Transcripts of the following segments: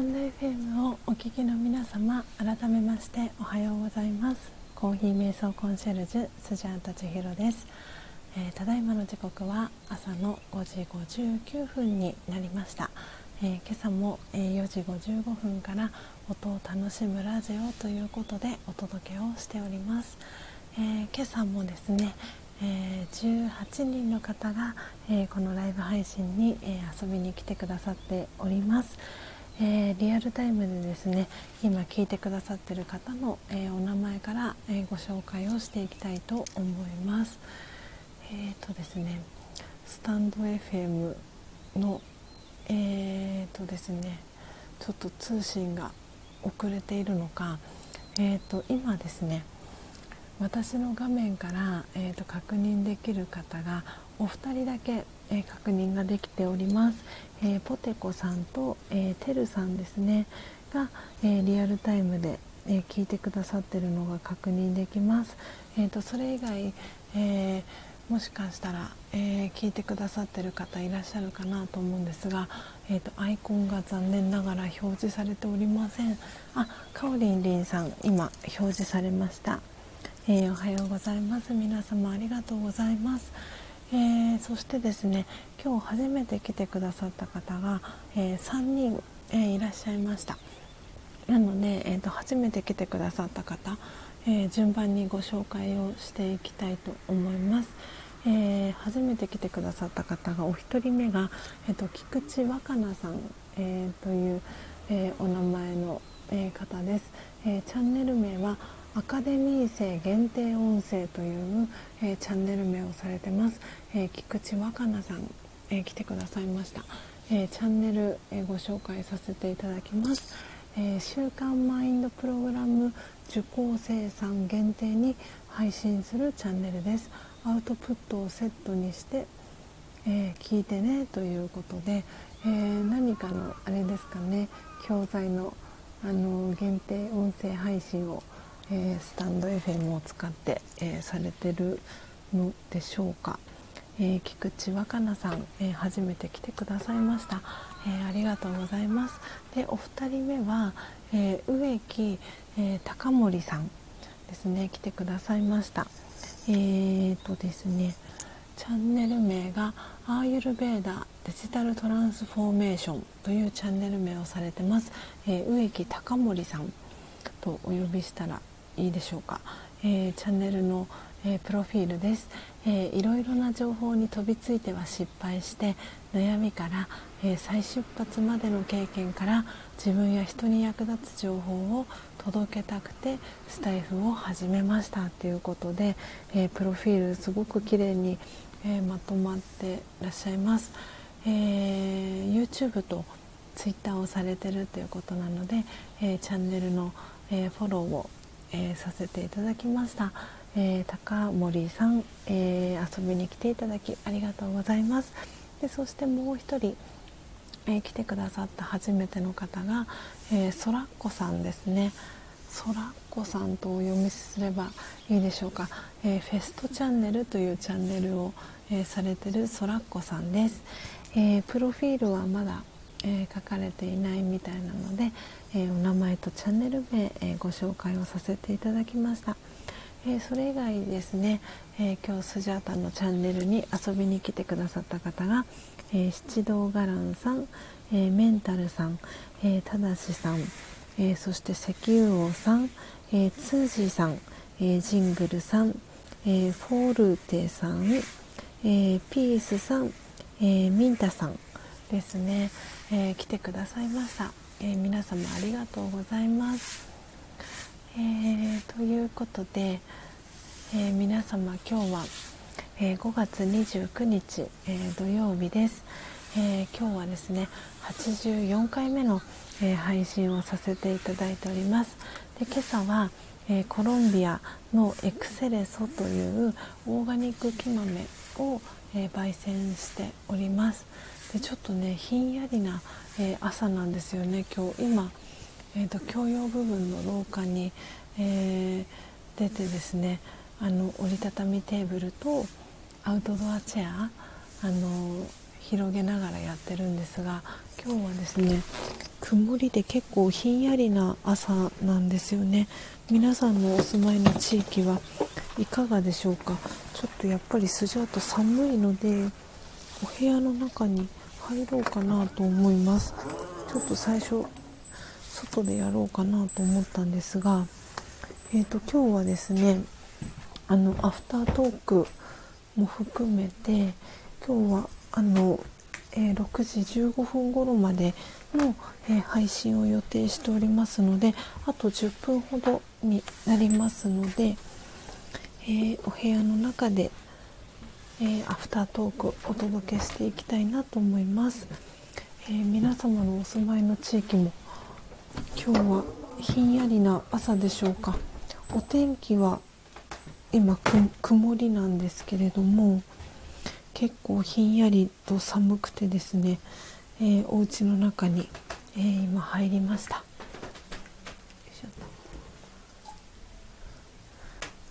タンド FM をお聞きの皆様改めましておはようございます。コーヒー瞑想コンシェルジュスジャータ千尋です、えー、ただいまの時刻は朝の5時59分になりました、えー、今朝も4時55分から音を楽しむラジオということでお届けをしております、えー、今朝もですねえー、18人の方が、えー、このライブ配信に、えー、遊びに来てくださっております、えーリアルタイムでですね今聞いてくださっている方の、えお名前から、えご紹介をしていきたいと思います。えっ、とですねスタンド FM のえっ、とですねちょっと通信が遅れているのかえっ、と今ですね私の画面から、えーと、確認できる方がお二人だけ、えー、確認ができております、えー、ポテコさんと、えー、テルさんですね。が、えリアルタイムで、え聞いてくださってるのが確認できます、えーと、それ以外、えもしかしたら、え聞いてくださってる方いらっしゃるかなと思うんですが、えーと、アイコンが残念ながら表示されておりません。あかおりんりんさん今表示されました。えー、おはようございます。皆様ありがとうございます、えー、そしてですね今日初めて来てくださった方が、えー、3人、えいらっしゃいました。なので、えーと、初めて来てくださった方、え順番にご紹介をしていきたいと思います、え初めて来てくださった方がお一人目が、えーと、菊池若菜さん、えという、えお名前の、え方です、えチャンネル名はアカデミー生限定音声という、えー、チャンネル名をされてます、えー、菊池若菜さん、えー、来てくださいました、えチャンネル、えご紹介させていただきます、え週刊マインドプログラム受講生さん限定に配信するチャンネルです。アウトプットをセットにして、え聞いてねということで、え何かのあれですかね。教材のあの限定音声配信をえー、スタンド FM を使って、えー、されてるのでしょうか、えー、菊池若菜さん、え初めて来てくださいました、えありがとうございます。でお二人目は、え植木、え高森さんですね。来てくださいました。えーとですねチャンネル名がアーユルベーダデジタルトランスフォーメーションというチャンネル名をされてます、え植木高森さんとお呼びしたらいいでしょうか、えー、チャンネルの、えー、プロフィールです、えー、いろいろな情報に飛びついては失敗して悩みから、え再出発までの経験から自分や人に役立つ情報を届けたくてスタイフを始めました。ということで、えプロフィールすごく綺麗に、えまとまってらっしゃいます、え YouTube と Twitter をされてるということなので、えチャンネルの、えフォローをえー、させていただきました、えー、高森さん、えー、遊びに来ていただきありがとうございます。でそしてもう一人、え来てくださった初めての方が、えそらっこさんですね。そらっこさんとお読みすればいいでしょうか、えフェストチャンネルというチャンネルを、えされてるそらっこさんです、えプロフィールはまだえー、書かれていないみたいなので、えー、お名前とチャンネル名、えー、ご紹介をさせていただきました、えそれ以外ですね、え今日スジャータのチャンネルに遊びに来てくださった方が、え七道伽藍さん、えメンタルさん、えただしさん、えそして石油王さん、えツージーさん、えジングルさん、えフォールーテさん、えピースさん、えミンタさんですね、えー、来てくださいました、えー、皆様ありがとうございます、えー、ということで、え皆様今日は、え5月29日、え土曜日です、え今日はですね84回目の、え配信をさせていただいております。で今朝は、えコロンビアのエクセレソというオーガニック木豆を、え焙煎しております。でちょっとねひんやりな、えー、朝なんですよね。今日今、えーと、共用部分の廊下に、えー、出てですねあの折りたたみテーブルとアウトドアチェアあの広げながらやってるんですが今日はですね曇りで結構ひんやりな朝なんですよね。皆さんのお住まいの地域はいかがでしょうか？ちょっとやっぱりスジャート寒いのでお部屋の中に入ろうかなと思います。ちょっと最初外でやろうかなと思ったんですがえー、と今日はですねあのアフタートークも含めて今日はあの、えー、6時15分頃までの、えー、配信を予定しておりますのであと10分ほどになりますので、えー、お部屋の中で、えアフタートークお届けしていきたいなと思います、え皆様のお住まいの地域も今日はひんやりな朝でしょうか。お天気は今曇りなんですけれども結構ひんやりと寒くてですね、えー、お家の中に、えー、今入りました。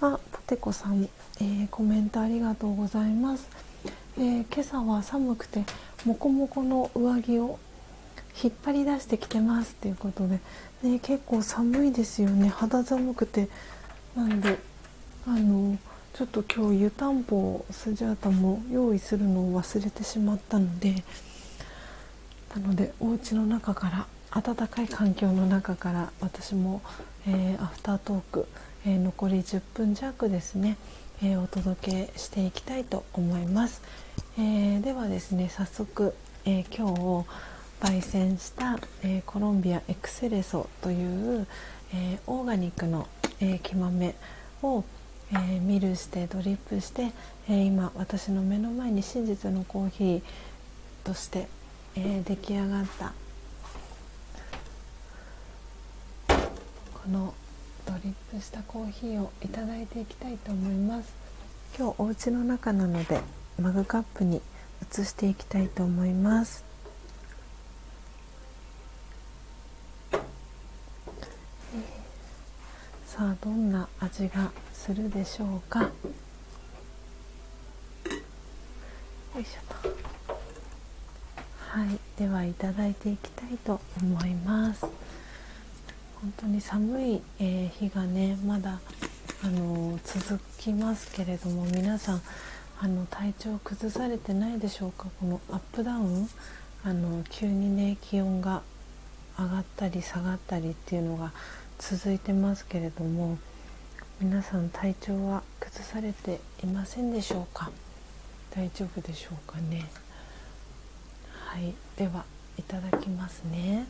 あポテコさん、えー、コメントありがとうございます、えー、今朝は寒くてモコモコの上着を引っ張り出してきてますということで、ね、結構寒いですよね。肌寒くて。なんであのちょっと今日湯たんぽをスジャータも用意するのを忘れてしまったのでなのでお家の中から暖かい環境の中から私も、えー、アフタートーク、えー、残り10分弱ですね、えー、お届けしていきたいと思います、えーではですね早速、え今日焙煎した、えコロンビアエクセレソという、えオーガニックの、え木豆を、え、ミルしてドリップして、え、今私の目の前に真実のコーヒーとして、え、出来上がったこのドリップしたコーヒーをいただいていきたいと思います。今日お家の中なのでマグカップに移していきたいと思います。さあどんな味がするでしょうか？よいしょと。はいではいただいていきたいと思います本当に寒い、え、日がねまだあの続きますけれども皆さんあの体調崩されてないでしょうか？このアップダウン？あの急にね気温が上がったり下がったりっていうのが続いてますけれども皆さん体調は崩されていませんでしょうか？大丈夫でしょうかね？はい。ではいただきますね。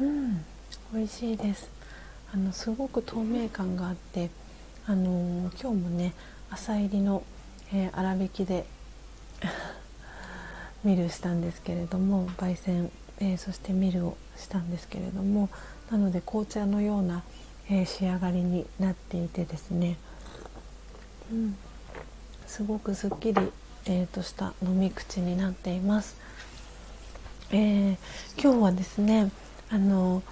うん美味しいです。あのすごく透明感があってあの今日もね朝入りの、えー、粗挽きで ミルしたんですけれども焙煎、えー、そしてミルをしたんですけれどもなので紅茶のような、え、仕上がりになっていてですね、うん、すごくすっきり、えー、とした飲み口になっています。え今日はですねあの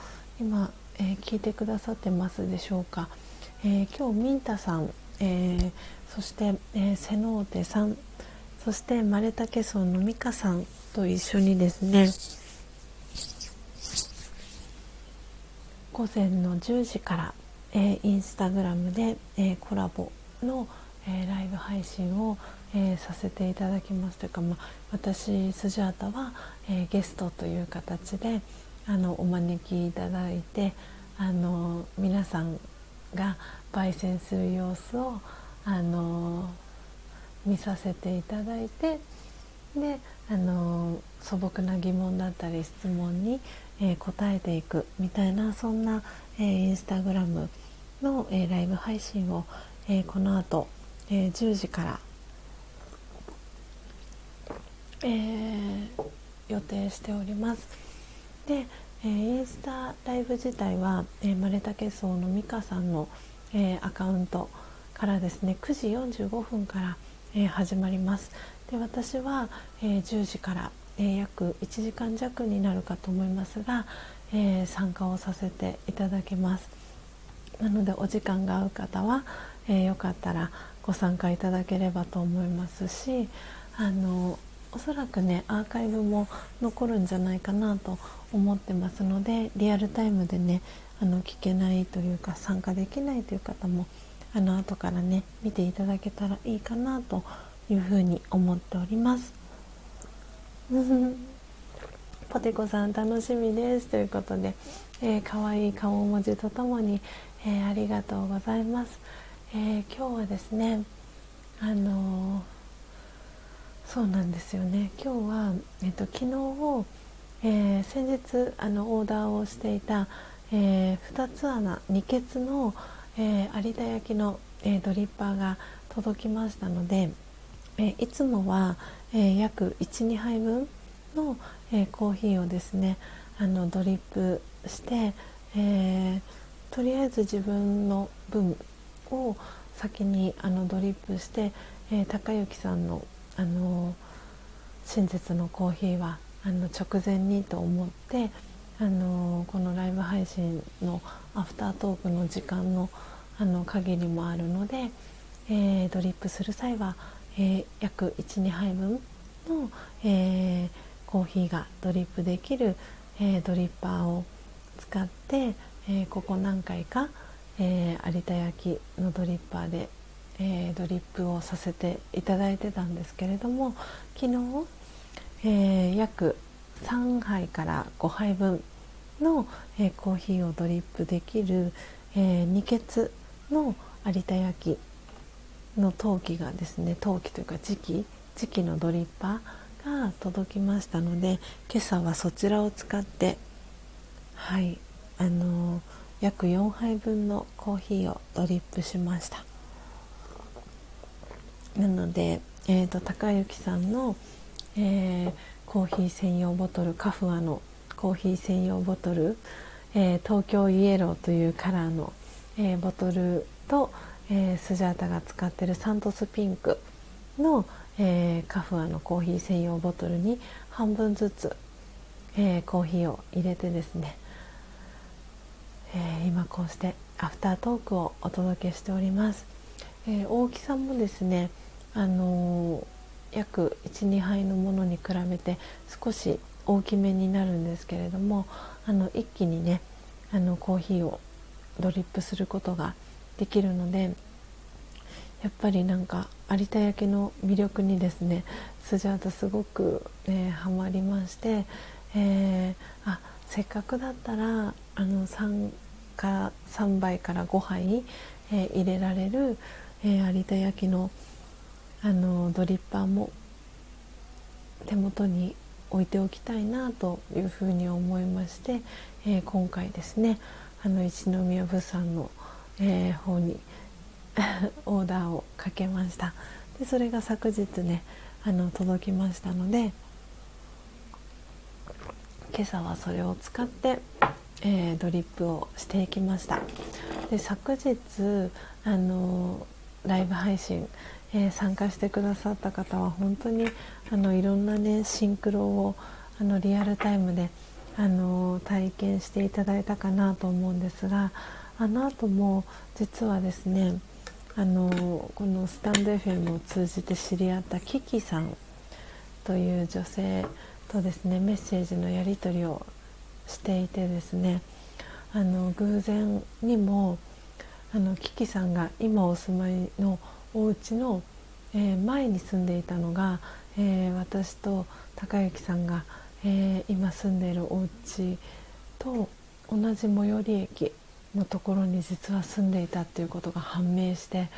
今、え聞いてくださってますでしょうか、え今日ミンタさん、えそして、えセノーテさんそしてマレタケ村の美香さんと一緒にですね午前の10時から、えー、インスタグラムで、えー、コラボの、えー、ライブ配信を、えー、させていただきますというか、まあ、私スジャータは、えー、ゲストという形であのお招きいただいてあの皆さんが焙煎する様子をあの見させていただいてであの素朴な疑問だったり質問に、えー、答えていくみたいなそんな、えー、インスタグラムの、えー、ライブ配信を、えこの後、え10時から、え予定しております。で、えインスタライブ自体は、えー、マレタケソウのミカさんの、えアカウントからですね9時45分から、えー、始まります。で私は、えー、10時から、えー、約1時間弱になるかと思いますが、え参加をさせていただきます。なのでお時間が合う方は、えー、よかったらご参加いただければと思いますしあのおそらくねアーカイブも残るんじゃないかなと思ってますのでリアルタイムでねあの聞けないというか参加できないという方もあの後からね見ていただけたらいいかなというふうに思っております。ポテコさん楽しみですということで、えー、かわいい顔文字とともに、えー、ありがとうございます、えー、今日はですねあのそうなんですよね。今日は、えーと、昨日、え先日あのオーダーをしていた、え2つ穴二血の、え有田焼の、えドリッパーが届きましたので、えいつもは、え約12杯分の、え、コーヒーをですねあのドリップして、え、とりあえず自分の分を先にあのドリップして、えー、高之さんのあの真実のコーヒーはあの直前にと思ってあのこのライブ配信のアフタートークの時間のあの限りもあるので、えー、ドリップする際は、えー、約12杯分の、えーコーヒーがドリップできる、え、ドリッパーを使って、え、ここ何回か、え、有田焼のドリッパーで、えドリップをさせていただいてたんですけれども昨日、え約3杯から5杯分の、えコーヒーをドリップできる、え二血の有田焼の陶器がですね陶器というか磁器磁器のドリッパーが届きましたので今朝はそちらを使ってはいあの約4杯分のコーヒーをドリップしました。なので、えーと、高幸さんの、えー、コーヒー専用ボトルカフアのコーヒー専用ボトル、えー、東京イエローというカラーの、えー、ボトルと、えスジャータが使ってるサントスピンクの、え、カフアのコーヒー専用ボトルに半分ずつ、え、コーヒーを入れてですね、え、今こうしてアフタートークをお届けしております、え大きさもですねあの約12杯のものに比べて少し大きめになるんですけれどもあの一気にねあのコーヒーをドリップすることができるのでやっぱりなんか有田焼の魅力にですねスジャータすごく、えー、ハマりまして、えー、あせっかくだったらあの 3, か3杯から5杯、えー、入れられる、えー、有田焼のあのドリッパーも手元に置いておきたいなというふうに思いまして、えー、今回ですねあの一宮物産の、えー、方に オーダーをかけました。でそれが昨日ねあの届きましたので今朝はそれを使って、えー、ドリップをしていきました。で昨日あのライブ配信、えー、参加してくださった方は本当にあのいろんなねシンクロをあのリアルタイムであの体験していただいたかなと思うんですがあの後も実はですねあのこのスタンド FM を通じて知り合ったキキさんという女性とですねメッセージのやり取りをしていてですねあの偶然にもあのキキさんが今お住まいのお家の、えー、前に住んでいたのが、えー、私と高之さんが、えー、今住んでいるお家と同じ最寄り駅のところに実は住んでいたっていうことが判明して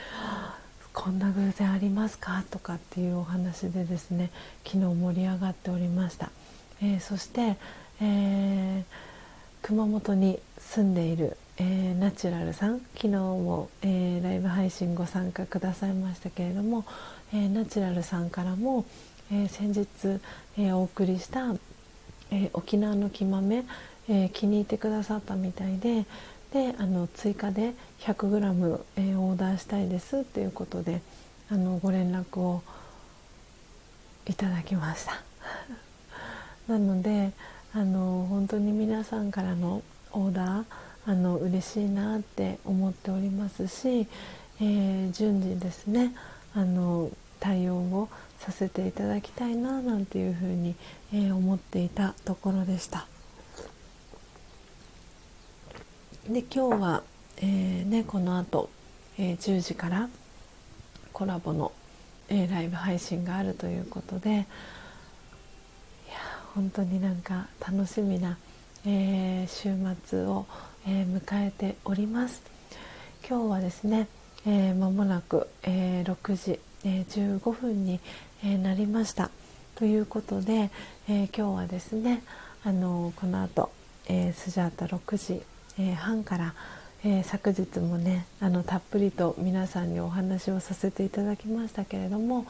こんな偶然ありますかとかっていうお話でですね昨日盛り上がっておりました、えー、そして、えー、熊本に住んでいる、えー、ナチュラルさん昨日も、えライブ配信ご参加くださいましたけれども、えナチュラルさんからも、え先日、えお送りした、え沖縄の木豆、え気に入ってくださったみたいで、であの追加で 100g、えー、オーダーしたいですということであのご連絡をいただきました。なのであの本当に皆さんからのオーダーあの嬉しいなって思っておりますし、えー、順次ですねあの対応をさせていただきたいななんていうふうに、えー、思っていたところでした。で今日は、えーね、この後、えー、10時からコラボの、えー、ライブ配信があるということでいや本当になんか楽しみな、えー、週末を、えー、迎えております。今日はですね、えー、間もなく、えー、6時、えー、15分に、えー、なりました。ということで、えー、今日はですねあのこの後、えー、スジャータ6時、えー、半から「えー、昨日もねあのたっぷりと皆さんにお話をさせていただきましたけれども、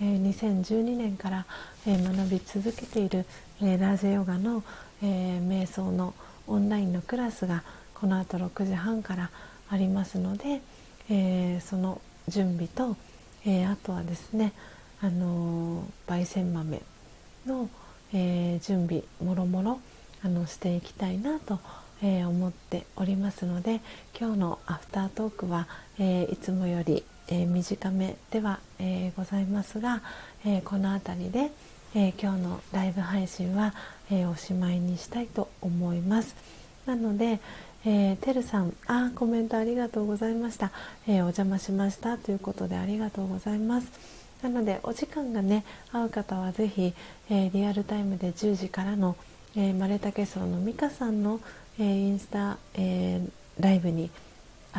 えー、2012年から、えー、学び続けている、えラージェヨガの、え瞑想のオンラインのクラスがこのあと6時半からありますので、えその準備と、えあとはですね、あの焙煎豆の、え準備もろもろあのしていきたいなとえー、思っておりますので今日のアフタートークは、えー、いつもより、え、短めでは、えございますが、えこの辺りで、え今日のライブ配信は、えおしまいにしたいと思います。なので、えー、てるさんあコメントありがとうございました、えお邪魔しましたということでありがとうございますなのでお時間がね合う方はぜひ、えリアルタイムで10時からの、えー、マレタケソウのミカさんのえー、インスタ、えー、ライブに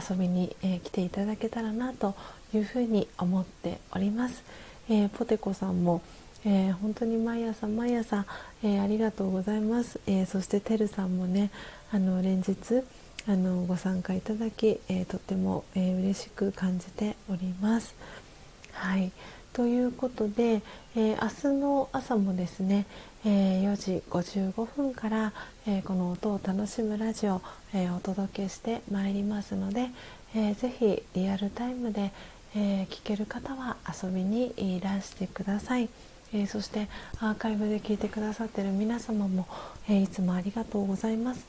遊びに、えー、来ていただけたらなというふうに思っております。えポテコさんも、え本当に毎朝毎朝、えありがとうございます。えそしててるさんもねあの連日あのご参加いただき、えとっても、え嬉しく感じております。はいということで、えー、明日の朝もですね、えー、4時55分から、え、この音を楽しむラジオ、えお届けしてまいりますので、えー、ぜひリアルタイムで、え聞ける方は遊びにいらしてください。えそしてアーカイブで聞いてくださってる皆様も、えいつもありがとうございます。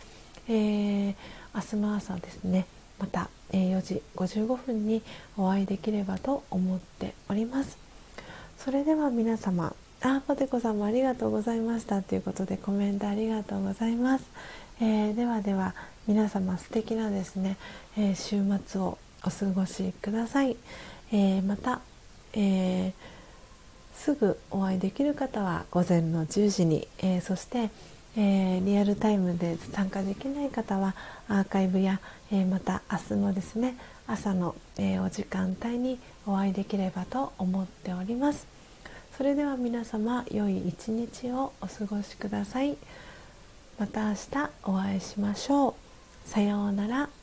え明日の朝ですねまた、え4時55分にお会いできればと思っております。それでは皆様あポテコさんもありがとうございましたということでコメントありがとうございます、えー、ではでは皆様素敵なですね、えー、週末をお過ごしください、えー、また、えーすぐお会いできる方は午前の10時に、えそして、えリアルタイムで参加できない方はアーカイブや、えまた明日のですね朝の、えお時間帯にお会いできればと思っております。それでは皆様良い一日をお過ごしください。また明日お会いしましょう。さようなら。